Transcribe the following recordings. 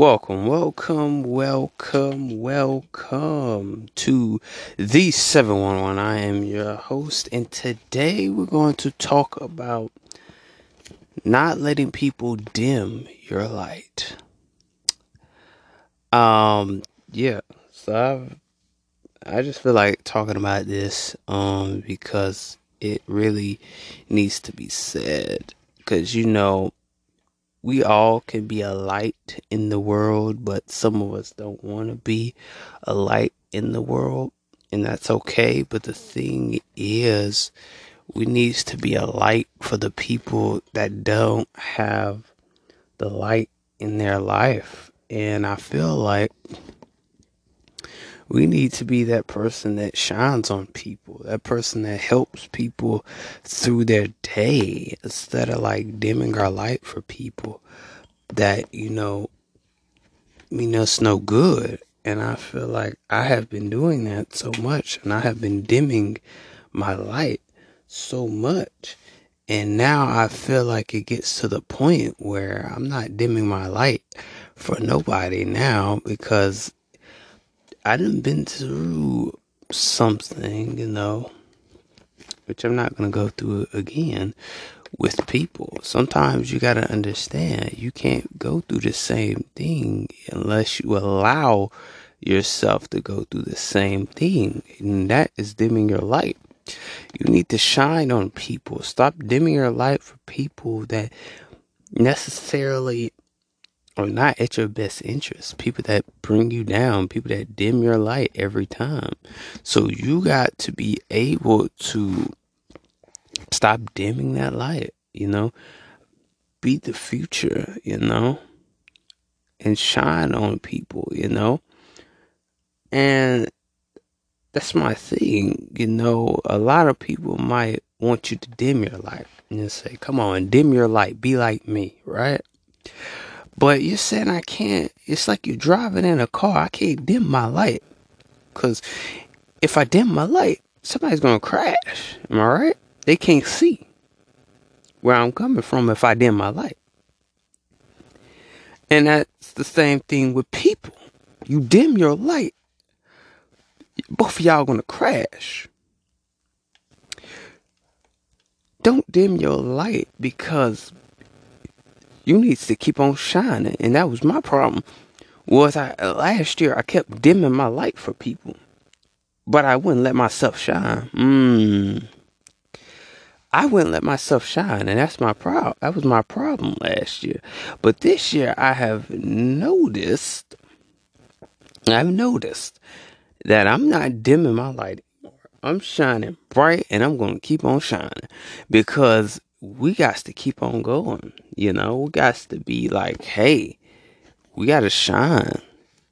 Welcome, welcome, welcome, welcome to the 711. I am your host, and today we're going to talk about not letting people dim your light. Um, yeah, so I've, I just feel like talking about this um because it really needs to be said because you know we all can be a light in the world, but some of us don't want to be a light in the world, and that's okay. But the thing is, we needs to be a light for the people that don't have the light in their life. And I feel like we need to be that person that shines on people, that person that helps people through their day instead of like dimming our light for people that, you know, mean us no good. And I feel like I have been doing that so much and I have been dimming my light so much. And now I feel like it gets to the point where I'm not dimming my light for nobody now because I done been through something, you know, which I'm not gonna go through again with people. Sometimes you gotta understand you can't go through the same thing unless you allow yourself to go through the same thing, and that is dimming your light. You need to shine on people. Stop dimming your light for people that necessarily are not at your best interest. People that bring you down, people that dim your light every time. So you got to be able to stop dimming that light, you know? Be the future, you know? And shine on people, you know? And that's my thing, you know? A lot of people might want you to dim your light and say, come on, dim your light, be like me, right? But you're saying I can't. It's like you're driving in a car. I can't dim my light. Because if I dim my light, somebody's going to crash. Am I right? They can't see where I'm coming from if I dim my light. And that's the same thing with people. You dim your light, both of y'all gonna crash. Don't dim your light because you needs to keep on shining. And that was my problem. Was I last year I kept dimming my light for people. But I wouldn't let myself shine. Mm. I wouldn't let myself shine, and that's my problem. That was my problem last year. But this year I have noticed I've noticed that I'm not dimming my light anymore. I'm shining bright and I'm gonna keep on shining because we got to keep on going. You know, we got to be like, hey, we got to shine.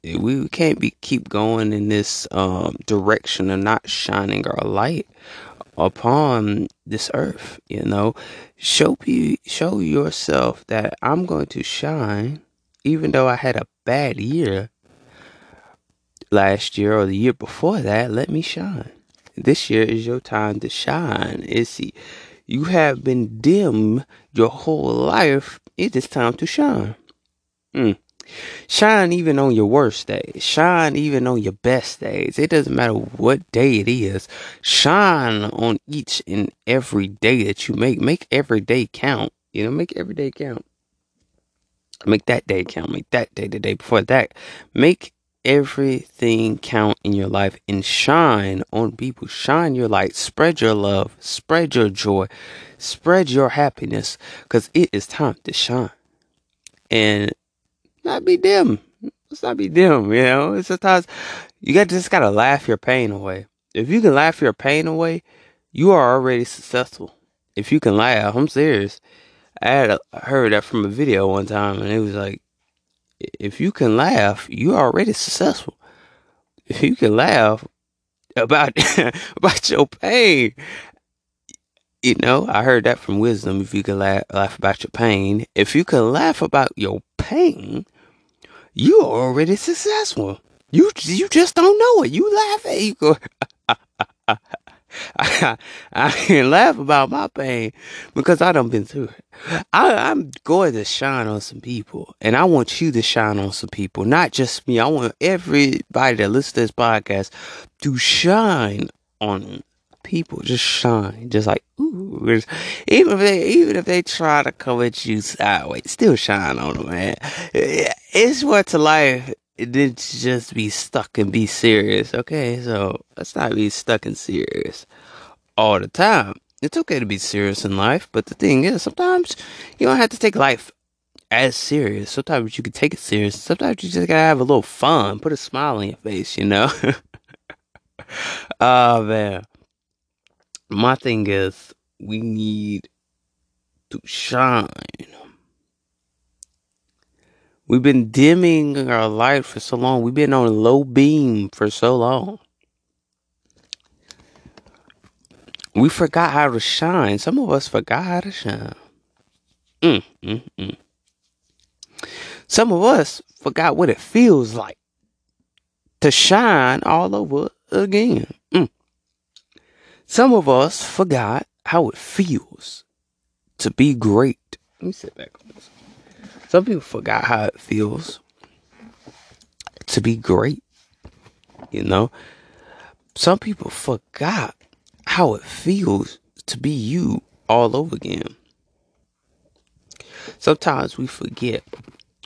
We can't be keep going in this um, direction of not shining our light upon this earth. You know, show show yourself that I'm going to shine, even though I had a bad year last year or the year before that. Let me shine. This year is your time to shine. It's you have been dim your whole life. It is time to shine. Mm. Shine even on your worst days. Shine even on your best days. It doesn't matter what day it is. Shine on each and every day that you make. Make every day count. You know, make every day count. Make that day count. Make that day the day before that. Make everything count in your life and shine on people. Shine your light, spread your love, spread your joy, spread your happiness because it is time to shine. And not be dim. Let's not be dim, you know. It's sometimes you got just gotta laugh your pain away. If you can laugh your pain away, you are already successful. If you can laugh, I'm serious. I had heard that from a video one time, and it was like if you can laugh, you're already successful. If you can laugh about about your pain, you know, I heard that from wisdom. If you can laugh, laugh about your pain, if you can laugh about your pain, you are already successful. You you just don't know it. You laugh at you go. I, can laugh about my pain because I done been through it. I, I'm going to shine on some people, and I want you to shine on some people, not just me. I want everybody that listens to this podcast to shine on people. Just shine, just like ooh. Even if they, even if they try to come at you sideways, still shine on them, man. Eh, it's what to life it didn't just be stuck and be serious. Okay, so let's not be stuck and serious all the time. It's okay to be serious in life, but the thing is, sometimes you don't have to take life as serious. Sometimes you can take it serious. Sometimes you just gotta have a little fun, put a smile on your face, you know. oh man, my thing is, we need to shine. We've been dimming our light for so long. We've been on low beam for so long. We forgot how to shine. Some of us forgot how to shine. Mm, mm, mm. Some of us forgot what it feels like to shine all over again. Mm. Some of us forgot how it feels to be great. Let me sit back on this. Some people forgot how it feels to be great. You know, some people forgot how it feels to be you all over again. Sometimes we forget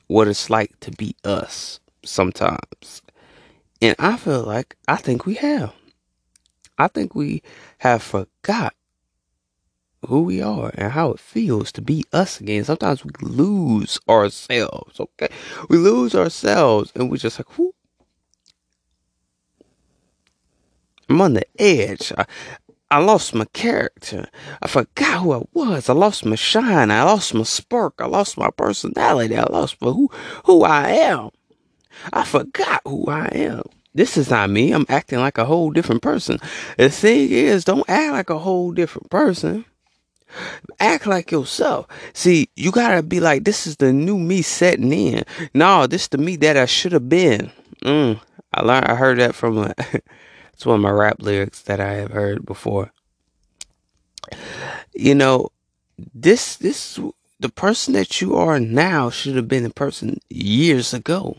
what it's like to be us sometimes. And I feel like I think we have. I think we have forgot who we are and how it feels to be us again. Sometimes we lose ourselves, okay? We lose ourselves and we just like, whoo. I'm on the edge. I, I lost my character. I forgot who I was. I lost my shine. I lost my spark. I lost my personality. I lost who who I am. I forgot who I am. This is not me. I'm acting like a whole different person. The thing is, don't act like a whole different person. Act like yourself. See, you gotta be like, this is the new me setting in. No, this is the me that I should have been. Mm, I learned. I heard that from a. it's one of my rap lyrics that I have heard before. You know, this this the person that you are now should have been the person years ago.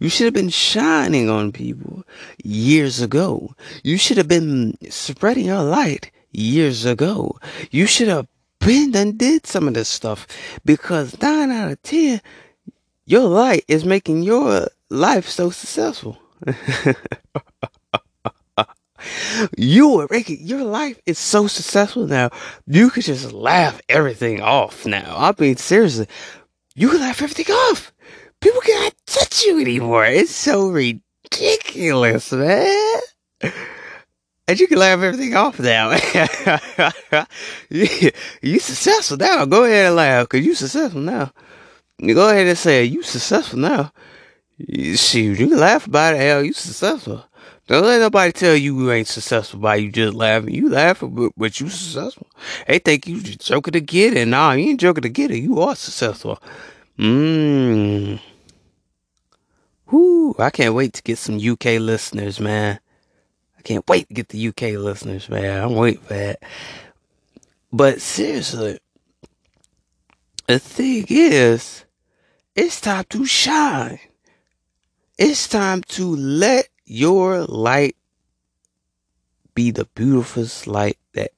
You should have been shining on people years ago. You should have been spreading your light years ago. You should have been and did some of this stuff because nine out of ten, your light is making your life so successful. you are making your life is so successful now. You could just laugh everything off now. I mean, seriously, you can laugh everything off. People can't touch you anymore. It's so ridiculous, man and you can laugh everything off now. you, successful now. Go ahead and laugh because you successful now. You go ahead and say you successful now. You, shoot, you can laugh about it. Hell, you successful. Don't let nobody tell you you ain't successful by you just laughing. You laughing, but, but you successful. They think you just joking to get it. Nah, you ain't joking to get it. You are successful. Mmm. Whoo, I can't wait to get some UK listeners, man. I can't wait to get the UK listeners, man. I'm waiting for that. But seriously, the thing is, it's time to shine. It's time to let your light be the beautifulest light that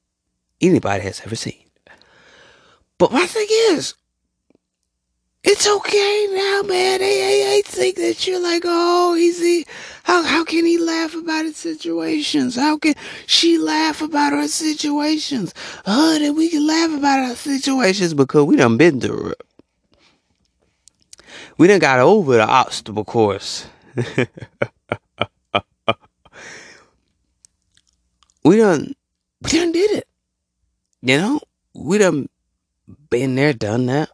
anybody has ever seen. But my thing is, it's okay now, man. They, they, they think that you're like, oh, easy. How how can he laugh about his situations? How can she laugh about her situations? Oh, that we can laugh about our situations because we done been through it. We done got over the obstacle course. we done we done did it. You know? We done been there, done that.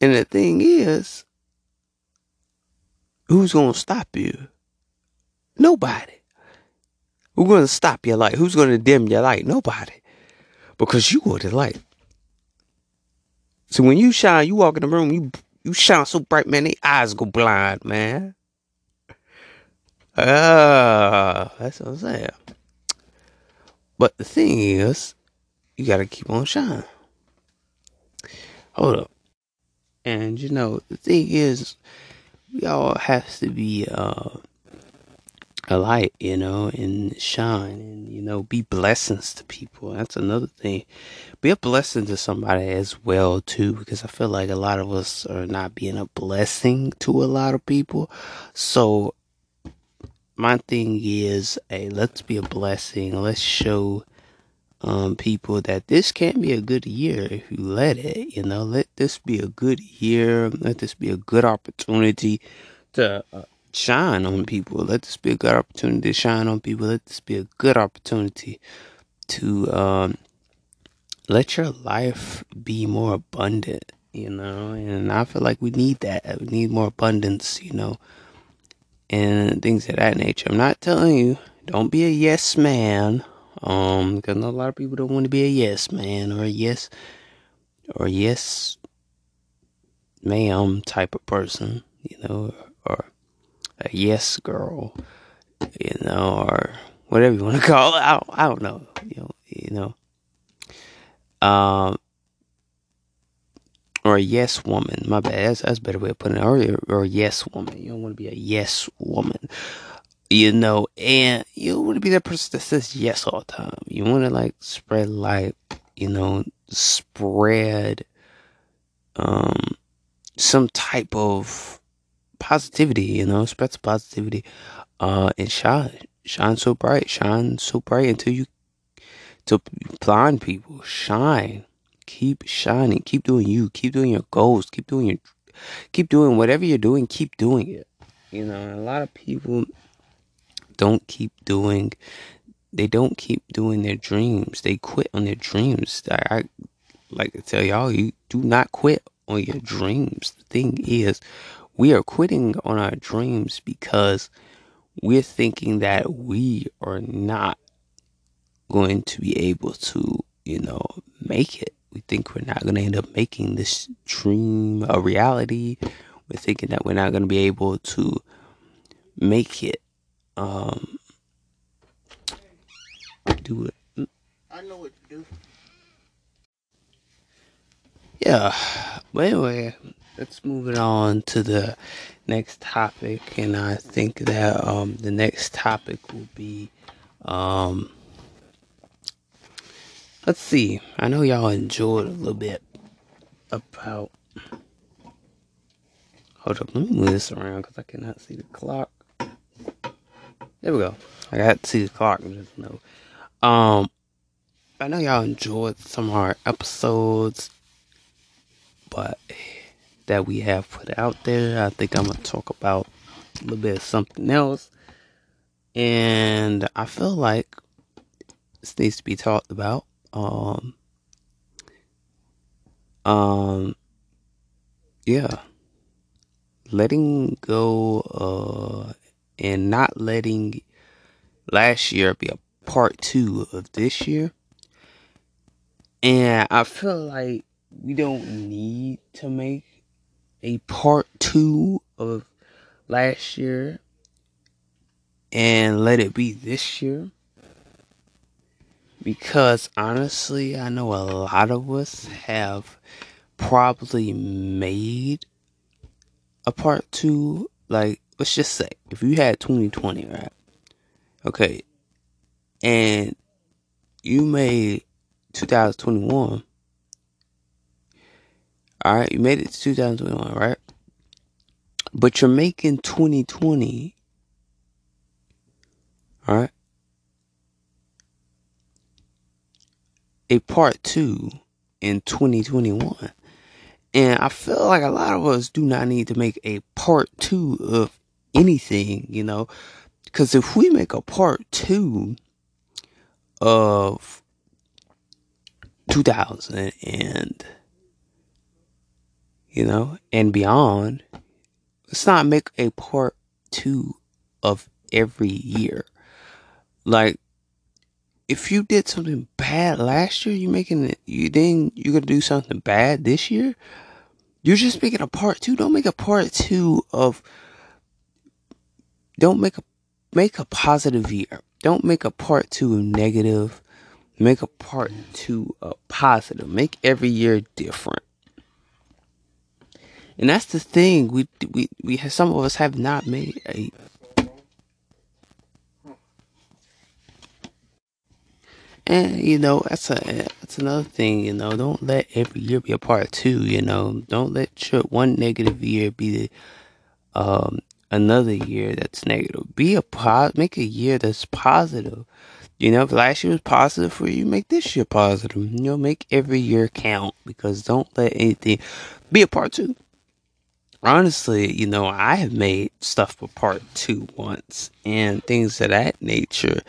And the thing is, who's to stop you? Nobody. Who's to stop your light? Who's to dim your light? Nobody. Because you are the light. So when you shine, you walk in the room, you you shine so bright, man, the eyes go blind, man. Ah, that's what I'm saying. But the thing is, you gotta keep on shining. Hold up. And you know, the thing is, we all have to be uh, a light, you know, and shine and, you know, be blessings to people. That's another thing. Be a blessing to somebody as well, too, because I feel like a lot of us are not being a blessing to a lot of people. So, my thing is, hey, let's be a blessing. Let's show um, people that this can be a good year if you let it. You know, let this be a good year. Let this be a good opportunity to uh, shine on people. Let this be a good opportunity to shine on people. Let this be a good opportunity to um, let your life be more abundant. You know, and I feel like we need that. We need more abundance. You know, and things of that nature. I'm not telling you don't be a yes man um, because a lot of people don't want to be a yes man or a yes or a yes ma'am type of person, you know, or a yes girl, you know, or whatever you want to call it. I don't, I don't know, you know, you know. Um, or a yes woman. My bad. That's, that's a better way of putting it. Or, or a yes woman. You don't want to be a yes woman you know, and you want to be that person that says yes all the time. You want to like spread light, you know, spread um some type of positivity, you know, spread some positivity, uh, and shine, shine so bright, shine so bright until you to blind people, shine, keep shining, keep doing you, keep doing your goals, keep doing your, keep doing whatever you're doing, keep doing it. You know, a lot of people don't keep doing they don't keep doing their dreams. They quit on their dreams. I, I like to tell y'all, you do not quit on your dreams. The thing is, we are quitting on our dreams because we're thinking that we are not going to be able to, you know, make it. We think we're not going to end up making this dream a reality. We're thinking that we're not going to be able to make it um, do it. I know what to do. Yeah, but anyway, let's move it on to the next topic, and I think that um, the next topic will be um, let's see. I know y'all enjoyed a little bit about. Hold up, let me move this around because I cannot see the clock. There we go. I got to see the clock. Just know. Um, I know y'all enjoyed some of our episodes, but that we have put out there, I think I'm gonna talk about a little bit of something else, and I feel like this needs to be talked about. Um, um, yeah, letting go, uh, and not letting last year be a part two of this year. And I feel like we don't need to make a part two of last year and let it be this year. Because honestly, I know a lot of us have probably made a part two. Like, let's just say, if you had 2020, right? Okay. And you made 2021. All right, you made it to 2021, right? But you're making 2020. All right. A part two in 2021. And I feel like a lot of us do not need to make a part two of anything, you know, because if we make a part two of 2000 and you know and beyond let's not make a part two of every year like if you did something bad last year you're making it you then you're gonna do something bad this year you're just making a part two don't make a part two of don't make a make a positive year. Don't make a part two negative. Make a part two a positive. Make every year different. And that's the thing we we we have, some of us have not made a And you know that's a that's another thing. You know, don't let every year be a part two. You know, don't let your one negative year be um another year that's negative. Be a pos. Make a year that's positive. You know, if last year was positive for you, make this year positive. You know, make every year count because don't let anything be a part two. Honestly, you know, I have made stuff for part two once and things of that nature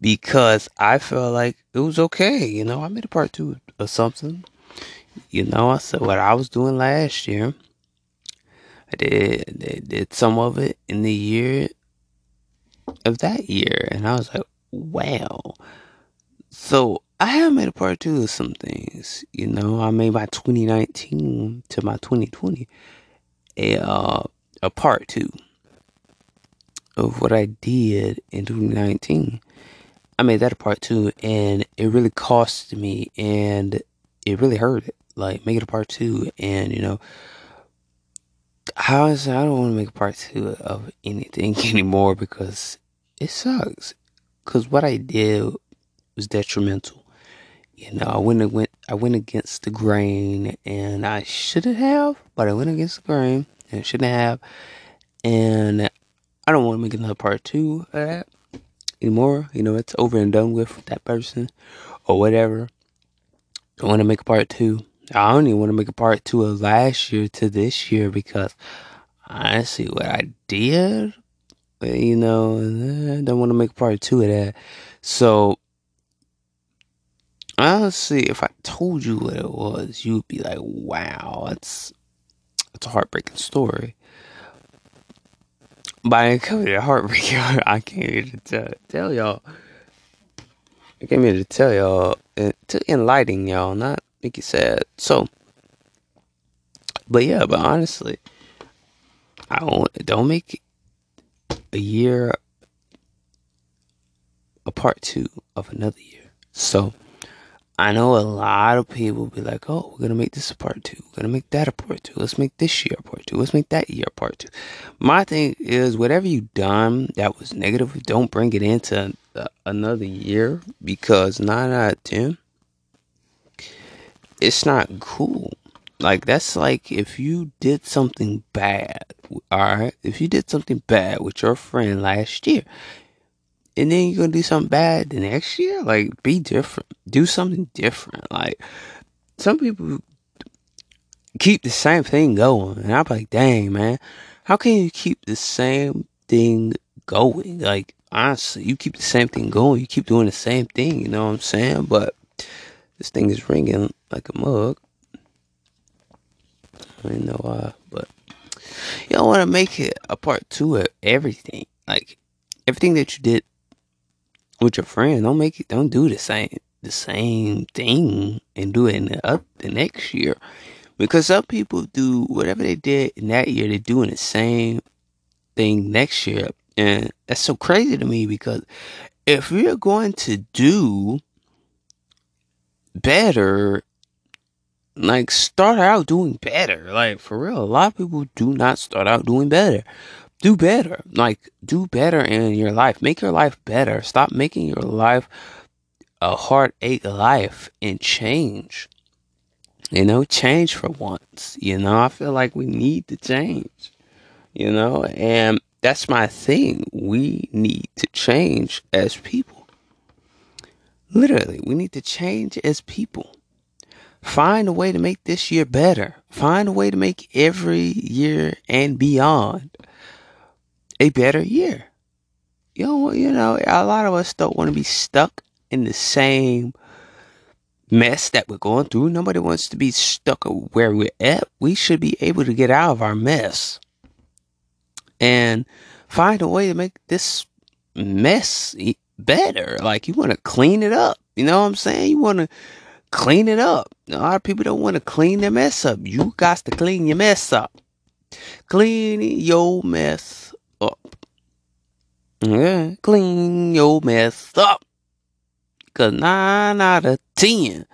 because I felt like it was okay. You know, I made a part two of something. You know, I said what I was doing last year. I did, did did some of it in the year of that year, and I was like, wow. So I have made a part two of some things. You know, I made my 2019 to my 2020 a uh, a part two of what I did in 2019 I made that a part two, and it really cost me, and it really hurt. Like make it a part two, and you know, how is I don't want to make a part two of anything anymore because it sucks. Because what I did was detrimental. You know, I went went I went against the grain, and I shouldn't have, but I went against the grain, and shouldn't have, and I don't want to make another part two of that anymore. You know, it's over and done with that person or whatever. I want to make a part two. I only want to make a part two of last year to this year because I see what I did. You know, eh, I don't want to make a part two of that. So, honestly, if I told you what it was, you'd be like, wow, that's, that's a heartbreaking story. By to heartbreak, I came here to tell, tell y'all. I came here to tell y'all, to enlighten y'all, not make you sad. So, but yeah, but honestly, I don't don't make a year a part two of another year. So I know a lot of people be like, oh, we're gonna make this a part two. We're gonna make that a part two. Let's make this year a part two. Let's make that year a part two. My thing is, whatever you done that was negative, don't bring it into another year because nine out of ten, it's not cool. Like that's like if you did something bad, all right. If you did something bad with your friend last year, and then you're gonna do something bad the next year. Like, be different. Do something different. Like, some people keep the same thing going, and I'm like, dang, man, how can you keep the same thing going? Like, honestly, you keep the same thing going. You keep doing the same thing. You know what I'm saying? But this thing is ringing like a mug. I don't know why, but you don't want to make it a part two of everything. Like everything that you did with your friend. Don't make it. Don't do the same the same thing and do it in the up the next year, because some people do whatever they did in that year. They're doing the same thing next year, and that's so crazy to me. Because if you're going to do better like start out doing better. Like for real, a lot of people do not start out doing better do better. Like, do better in your life. Make your life better. Stop making your life a heartache life and change. You know, change for once. You know, I feel like we need to change. You know, and that's my thing. We need to change as people. Literally, we need to change as people. Find a way to make this year better. Find a way to make every year and beyond a better year. You know, you know, a lot of us don't want to be stuck in the same mess that we're going through. Nobody wants to be stuck where we're at. We should be able to get out of our mess and find a way to make this mess better. Like you want to clean it up. You know what I'm saying? You want to clean it up. A lot of people don't want to clean their mess up. You got to clean your mess up. Clean your mess up. Yeah, clean your mess up. Cause nine out of ten,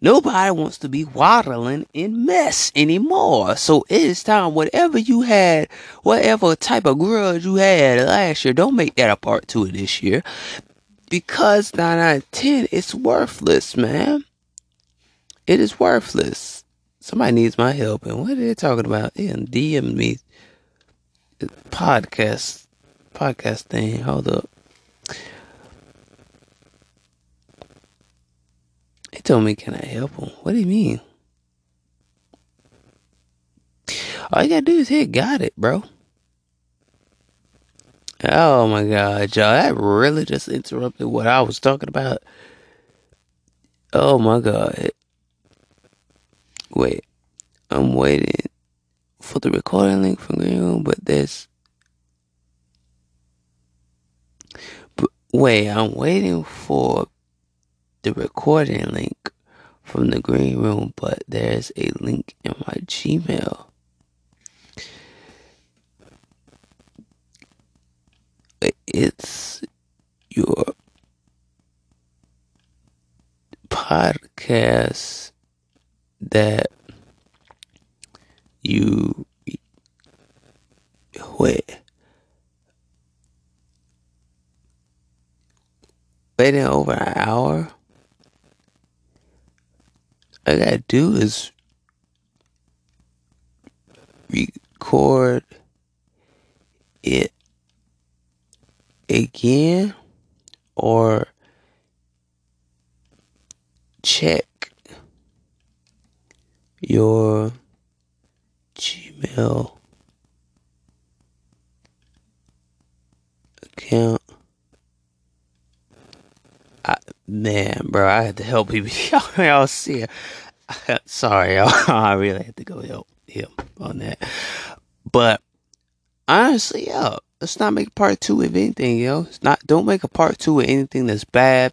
nobody wants to be waddling in mess anymore. So it is time, whatever you had, whatever type of grudge you had last year, don't make that a part two of this year. Because nine out of ten, it's worthless, man. It is worthless. Somebody needs my help. And what are they talking about? They DM me podcast podcast thing. Hold up. He told me, can I help him? What do you mean? All you gotta do is hit got it, bro. Oh my god, y'all. That really just interrupted what I was talking about. Oh my god. Wait. I'm waiting for the recording link from Green Room, but there's But Wait, I'm waiting for the recording link from the green room, but there's a link in my Gmail. It's your podcast that you wait waiting over an hour. All I gotta do is record it again or check your Gmail account I, man, bro, I had to help people. y'all, y'all see it. Sorry, y'all. I really had to go help him on that. But honestly, yo, let's not make part two of anything, yo. It's not. Don't make a part two of anything that's bad.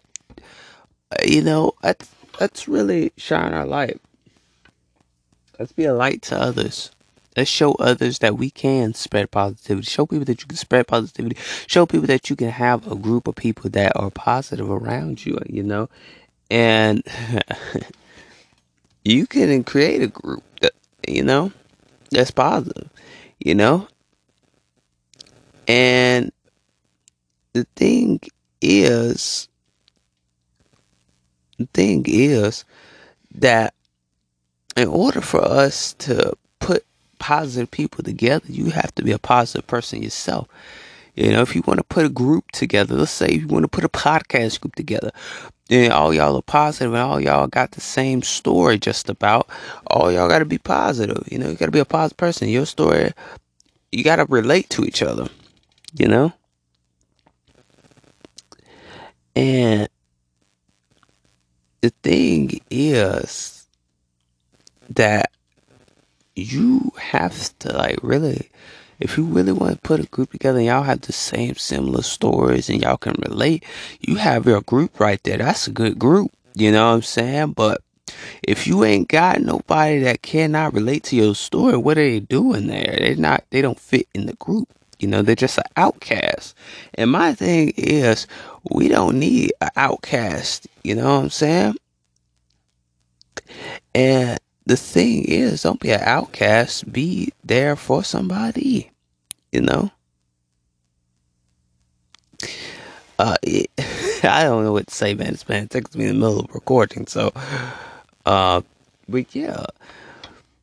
Uh, you know, that's that's really shine our light. Let's be a light to others. Let's show others that we can spread positivity. Show people that you can spread positivity. Show people that you can have a group of people that are positive around you, you know? And you can create a group that, you know, that's positive, you know? And the thing is, the thing is that in order for us to positive people together, you have to be a positive person yourself. You know, if you want to put a group together, let's say you want to put a podcast group together, and all y'all are positive and all y'all got the same story just about, all y'all got to be positive. You know, you got to be a positive person. Your story, you got to relate to each other, you know? And the thing is that you have to like really if you really want to put a group together and y'all have the same similar stories and y'all can relate, you have your group right there. That's a good group. You know what I'm saying? But if you ain't got nobody that cannot relate to your story, what are they doing there? They're not they don't fit in the group. You know, they're just an outcast. And my thing is, we don't need an outcast. You know what I'm saying? And the thing is, don't be an outcast. Be there for somebody. You know. Uh, it, I don't know what to say, man. It's man takes me in the middle of recording, so. Uh, but yeah,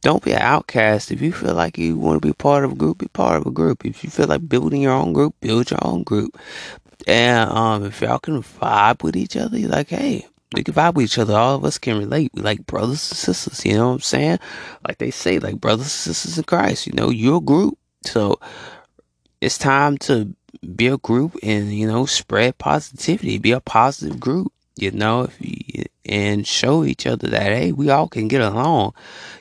don't be an outcast. If you feel like you want to be part of a group, be part of a group. If you feel like building your own group, build your own group. And um, if y'all can vibe with each other, like, hey, we can vibe with each other. All of us can relate. We like brothers and sisters. You know what I'm saying? Like they say, like brothers and sisters in Christ. You know, you're a group. So it's time to be a group and you know spread positivity. Be a positive group. You know, you, and show each other that hey, we all can get along.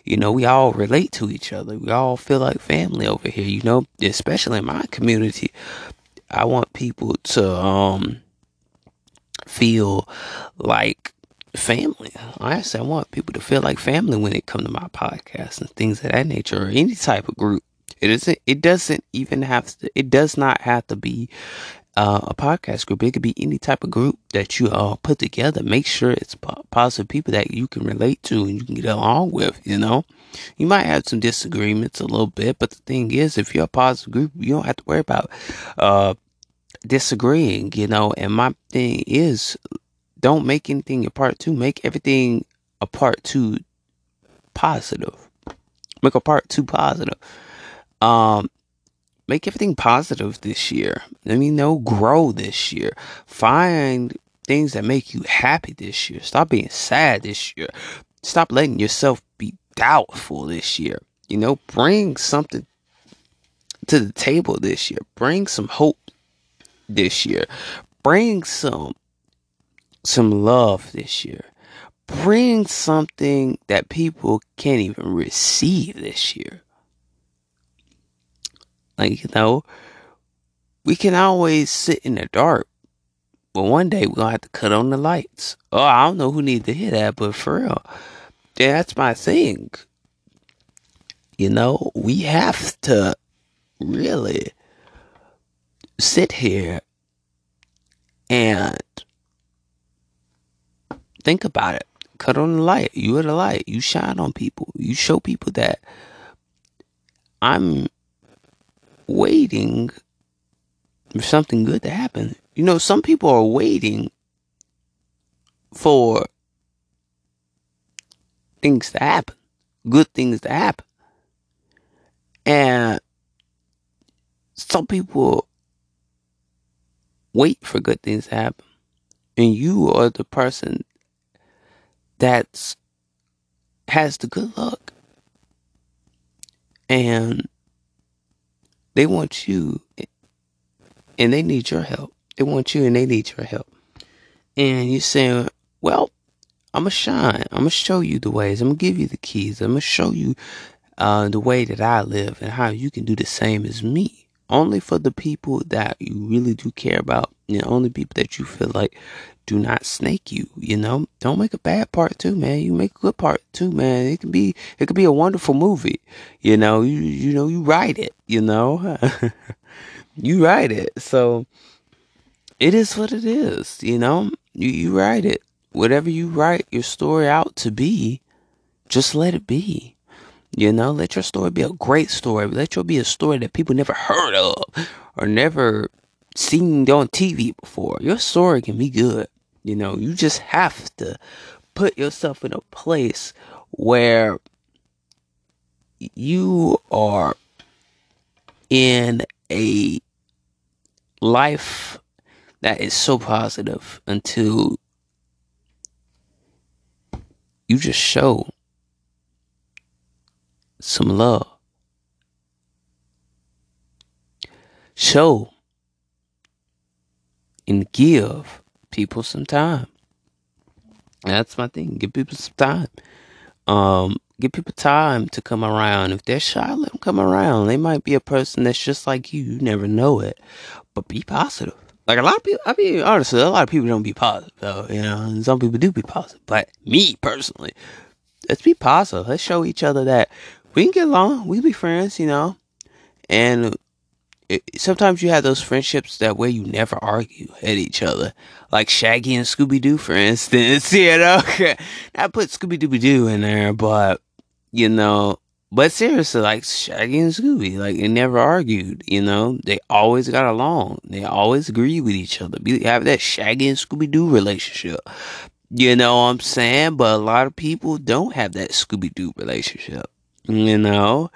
You know, we all relate to each other. We all feel like family over here. You know, especially in my community, I want people to um feel like family. Honestly, I want people to feel like family when they come to my podcast and things of that nature or any type of group. It isn't. It doesn't even have to. It does not have to be uh, a podcast group. It could be any type of group that you uh, put together. Make sure it's positive people that you can relate to and you can get along with. You know, you might have some disagreements a little bit, but the thing is, if you're a positive group, you don't have to worry about uh, disagreeing. You know, and my thing is, don't make anything a part two. Make everything a part two positive. Make a part two positive. Um, make everything positive this year. Let me know, grow this year. Find things that make you happy this year. Stop being sad this year. Stop letting yourself be doubtful this year. You know, bring something to the table this year. Bring some hope this year. Bring some some love this year. Bring something that people can't even receive this year. Like, you know, we can always sit in the dark, but one day we're to have to cut on the lights. Oh, I don't know who needs to hear that, but for real, that's my thing. You know, we have to really sit here and think about it. Cut on the light. You are the light. You shine on people. You show people that I'm waiting for something good to happen. You know, some people are waiting for things to happen, good things to happen. And some people wait for good things to happen. And you are the person that's has the good luck. And they want you and they need your help. They want you and they need your help. And you're saying, well, I'm going to shine. I'm going to show you the ways. I'm going to give you the keys. I'm going to show you uh, the way that I live and how you can do the same as me. Only for the people that you really do care about. Know, only people that you feel like do not snake you. You know, don't make a bad part too, man. You make a good part too, man. It can be it could be a wonderful movie. You know, you you know you write it. You know, you write it. So it is what it is. You know, you you write it. Whatever you write your story out to be, just let it be. You know, let your story be a great story. Let your be a story that people never heard of or never seen on TV before. Your story can be good. You know, you just have to put yourself in a place where you are in a life that is so positive until you just show some love. Show and give people some time. That's my thing. Give people some time. Um, give people time to come around. If they're shy, let them come around. They might be a person that's just like you. You never know it. But be positive. Like a lot of people, I mean, honestly, a lot of people don't be positive, though, you know, and some people do be positive. But me personally, let's be positive. Let's show each other that we can get along. We be friends, you know, and it, sometimes you have those friendships that way you never argue at each other, like Shaggy and Scooby Doo, for instance. You know, I put Scooby Dooby Doo in there, but you know, but seriously, like Shaggy and Scooby, like they never argued. You know, they always got along. They always agree with each other. Be have that Shaggy and Scooby Doo relationship. You know what I'm saying? But a lot of people don't have that Scooby Doo relationship. You know,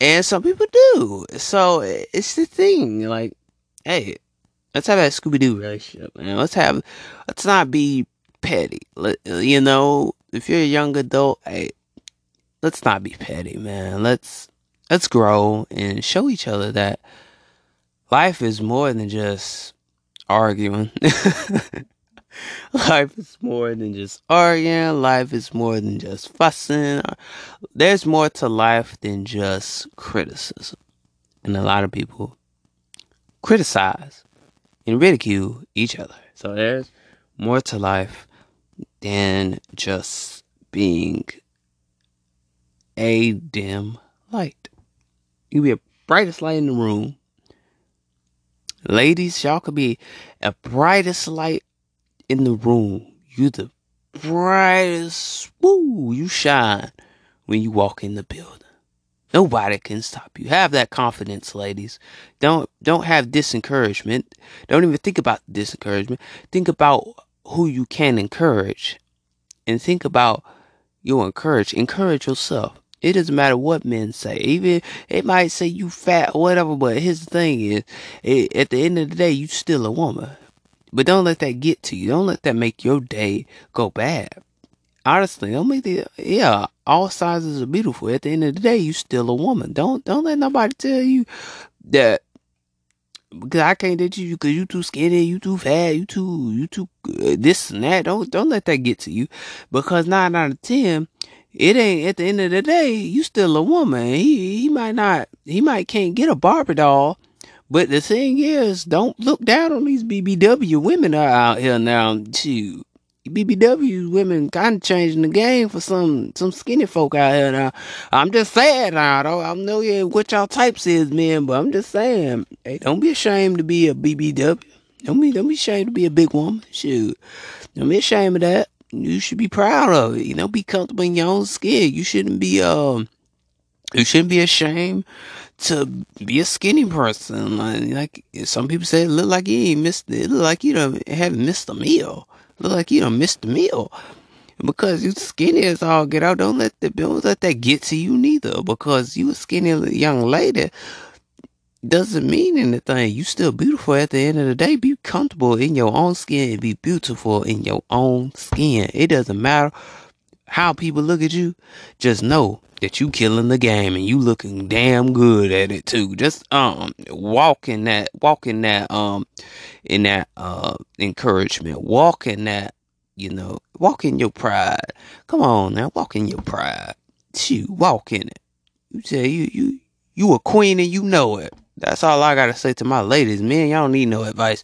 and some people do. So it's the thing. Like, hey, let's have that Scooby Doo relationship, man. Let's have, let's not be petty. You know, if you're a young adult, hey, let's not be petty, man. Let's let's grow and show each other that life is more than just arguing. life is more than just arguing. Life is more than just fussing. There's more to life than just criticism. And a lot of people criticize and ridicule each other. So there's more to life than just being a dim light. You be a brightest light in the room. Ladies, y'all could be a brightest light in the room. You the brightest. Woo! You shine when you walk in the building. Nobody can stop you. Have that confidence, ladies. Don't don't have disencouragement. Don't even think about disencouragement. Think about who you can encourage. And think about your encourage. Encourage yourself. It doesn't matter what men say. Even it might say you fat or whatever, but here's the thing is, it, at the end of the day, you still a woman. But don't let that get to you. Don't let that make your day go bad. Honestly, don't make the yeah. All sizes are beautiful. At the end of the day, you still a woman. Don't don't let nobody tell you that because I can't date you because you too skinny, you too fat, you too you too uh, this and that. Don't don't let that get to you because nine out of ten it ain't at the end of the day, you still a woman. He he might not he might can't get a Barbie doll. But the thing is, don't look down on these BBW women are out here now too. BBW women kind of changing the game for some some skinny folk out here now. I'm just saying now, though. I know what y'all types is, man, but I'm just saying, hey, don't be ashamed to be a BBW. Don't be don't be ashamed to be a big woman. Shoot, don't be ashamed of that you should be proud of it. You know, be comfortable in your own skin. You shouldn't be um you shouldn't be ashamed to be a skinny person. Like, some people say, look like you ain't missed it. Look like you don't haven't missed a meal. Look like you don't missed a meal. Because you skinny as all get out, don't let the don't let that get to you neither. Because you a skinny young lady doesn't mean anything. You still beautiful at the end of the day. Be comfortable in your own skin be beautiful in your own skin. It doesn't matter how people look at you. Just know that you killing the game and you looking damn good at it too. Just um walk in that walk in that um in that uh encouragement. Walk in that, you know, walk in your pride. Come on now, walk in your pride. Shoot, walk in it. You say you you you a queen and you know it. That's all I gotta say to my ladies, man. Y'all don't need no advice.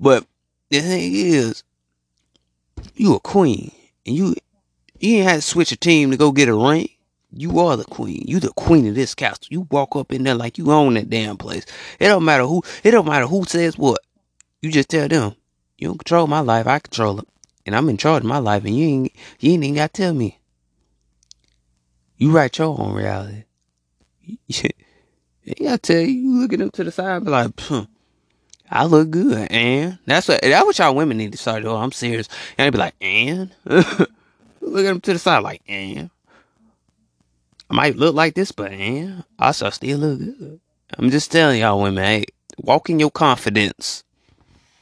But the thing is, you a queen, and you you ain't had to switch a team to go get a ring. You are the queen. You the queen of this castle. You walk up in there like you own that damn place. It don't matter who. It don't matter who says what. You just tell them, you don't control my life. I control it, and I'm in charge of my life. And you ain't you ain't even got to tell me. You write your own reality. Yeah, I tell you, you looking up to the side, be like, I look good, and that's what that's what y'all women need to start doing. I'm serious, and they be like, and look at them to the side, like, and I might look like this, but eh, and I still look good. I'm just telling y'all, women, hey, walk in your confidence.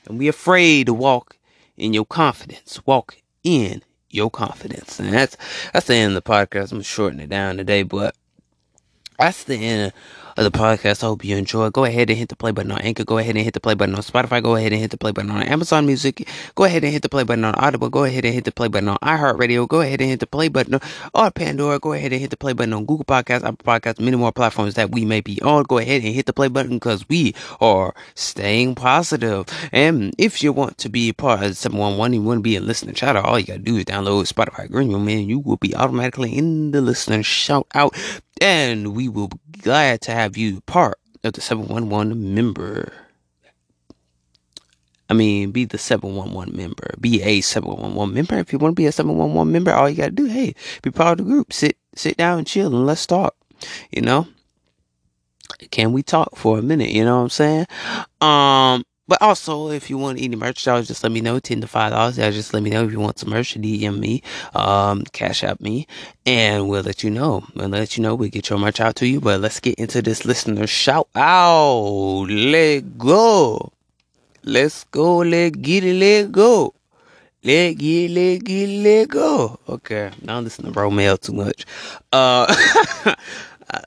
Don't be afraid to walk in your confidence. Walk in your confidence, and that's that's the end of the podcast. I'm shortening it down today, but that's the end of the podcast. I hope you enjoy. Go ahead and hit the play button on Anchor. Go ahead and hit the play button on Spotify. Go ahead and hit the play button on Amazon Music. Go ahead and hit the play button on Audible. Go ahead and hit the play button on iHeartRadio. Go ahead and hit the play button on Pandora. Go ahead and hit the play button on Google Podcasts, Apple Podcasts, many more platforms that we may be on. Go ahead and hit the play button because we are staying positive. And if you want to be part of 711, you want to be a listener shout out, all you got to do is download Spotify Green Room, and you will be automatically in the listener shout out. And we will be glad to have you part of the 711 member. I mean, be the 711 member. Be a 711 member. If you want to be a 711 member, all you got to do, hey, be part of the group. Sit sit down and chill and let's talk. You know? Can we talk for a minute? You know what I'm saying? Um, but also, if you want any merch, y'all just let me know. Ten to five dollars. Y'all Just let me know if you want some merch. DM me, um, Cash App me, and we'll let you know. We'll let you know. We'll get your merch out to you. But let's get into this listener shout out. Let go. Let's go. Let get it. Let go. Let get, let get, let go. Okay, now listen to bro mail too much. Uh,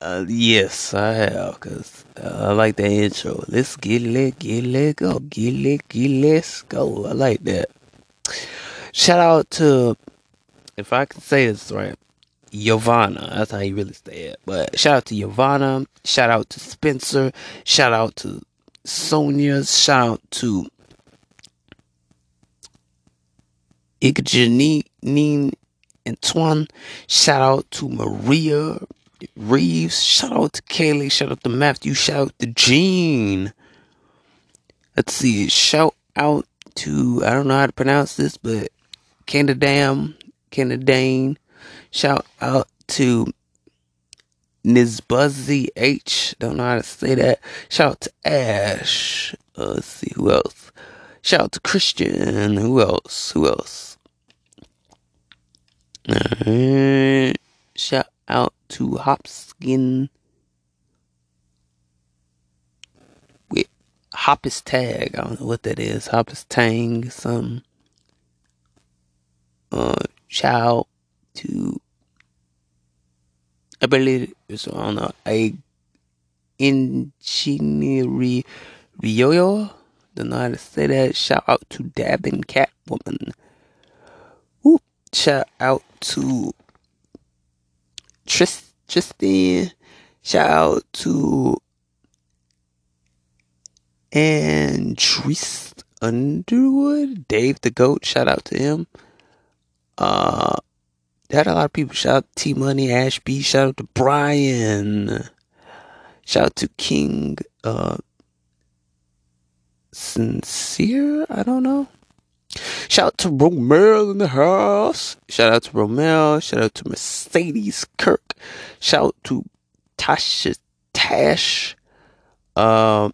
uh yes, I have, cause uh, I like the intro. Let's get let get let go, get let get let's go. I like that. Shout out to, if I can say this right, Yovana. That's how you really say it. But shout out to Yovana. Shout out to Spencer. Shout out to Sonia. Shout out to Igjanine Antoine. Shout out to Maria. Reeves. Shout out to Kaylee. Shout out to Matthew. Shout out to Gene. Let's see. Shout out to I don't know how to pronounce this, but Canadam, Canadane. Shout out to Nizbuzzy H. Don't know how to say that. Shout out to Ash. Uh, let's see who else. Shout out to Christian. Who else? Who else? Shout out to Hopskin. with Hoppus Tag. I don't know what that is. Hoppus Tang. Some. Uh, out to. I believe it's on a, a engineering Ryoyo. Don't know how to say that. Shout out to Dabbing Catwoman. Whoop. Shout out to Trist- Tristan. Shout out to Andrews Underwood. Dave the Goat. Shout out to him. Uh, had a lot of people. Shout out T Money, Ashby. Shout out to Brian. Shout out to King. Uh, Sincere? I don't know. Shout out to Romel in the house. Shout out to Romel. Shout out to Mercedes Kirk. Shout out to Tasha Tash. Um,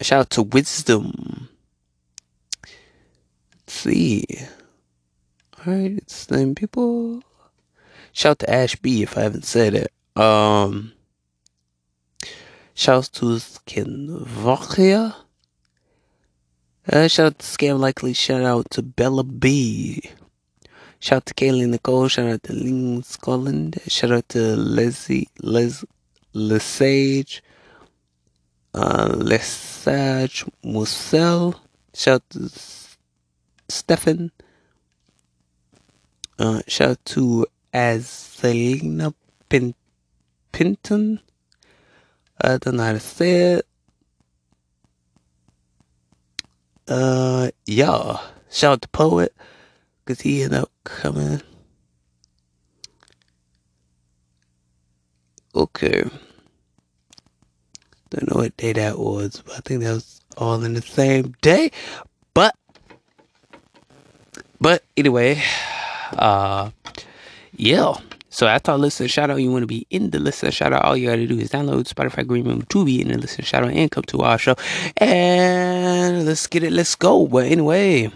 shout out to Wisdom. Let's see. Alright, it's same people. Shout out to Ash B if I haven't said it. Um, shout out to Skinvakia. Uh, shout out to Scam Likely. Shout out to Bella B. Shout out to Kaylee Nicole. Shout out to Ling Scotland. Shout out to Leslie Les Lesage. Uh, Lesage Moussel. Shout out to Stefan. Uh, shout out to Azalina Pin- Pinton. I don't know how to say it. Uh, yeah. Shout out to Poet, because he ended up coming. Okay. Don't know what day that was, but I think that was all in the same day. But, but anyway, uh, yeah. So after our listener shout out, you want to be in the listener shout out, all you got to do is download Spotify Green Room to be in the listener shout out and come to our show. And let's get it, let's go. But anyway,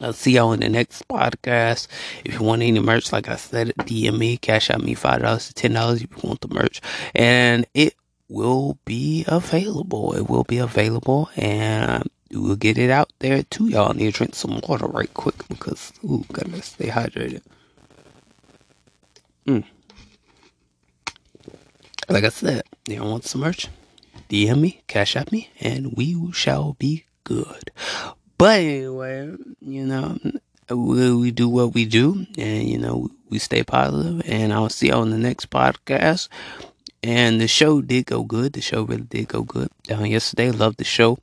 I'll see y'all in the next podcast. If you want any merch, like I said, DM me, Cash App me $5 to $10 if you want the merch. And it will be available. It will be available. And we'll get it out there to y'all. I need to drink some water right quick because, ooh, gotta stay hydrated. Mm. Like I said, you don't want some merch? DM me, Cash App me, and we shall be good. But anyway, you know, we, we do what we do, and you know, we stay positive, and I'll see you on the next podcast. And the show did go good. The show really did go good. Uh, yesterday, loved the show.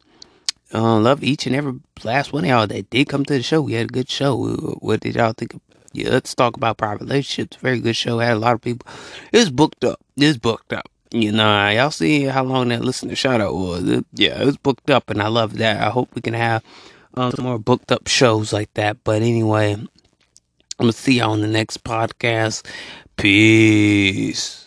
Uh, love each and every last one of y'all that did come to the show. We had a good show. What did y'all think? Yeah, let's talk about private relationships. Very good show. Had a lot of people. It's booked up. It's booked up. You know, y'all see how long that listener shout out was. It, yeah, it was booked up, and I love that. I hope we can have um, some more booked up shows like that. But anyway, I'm gonna see y'all on the next podcast. Peace.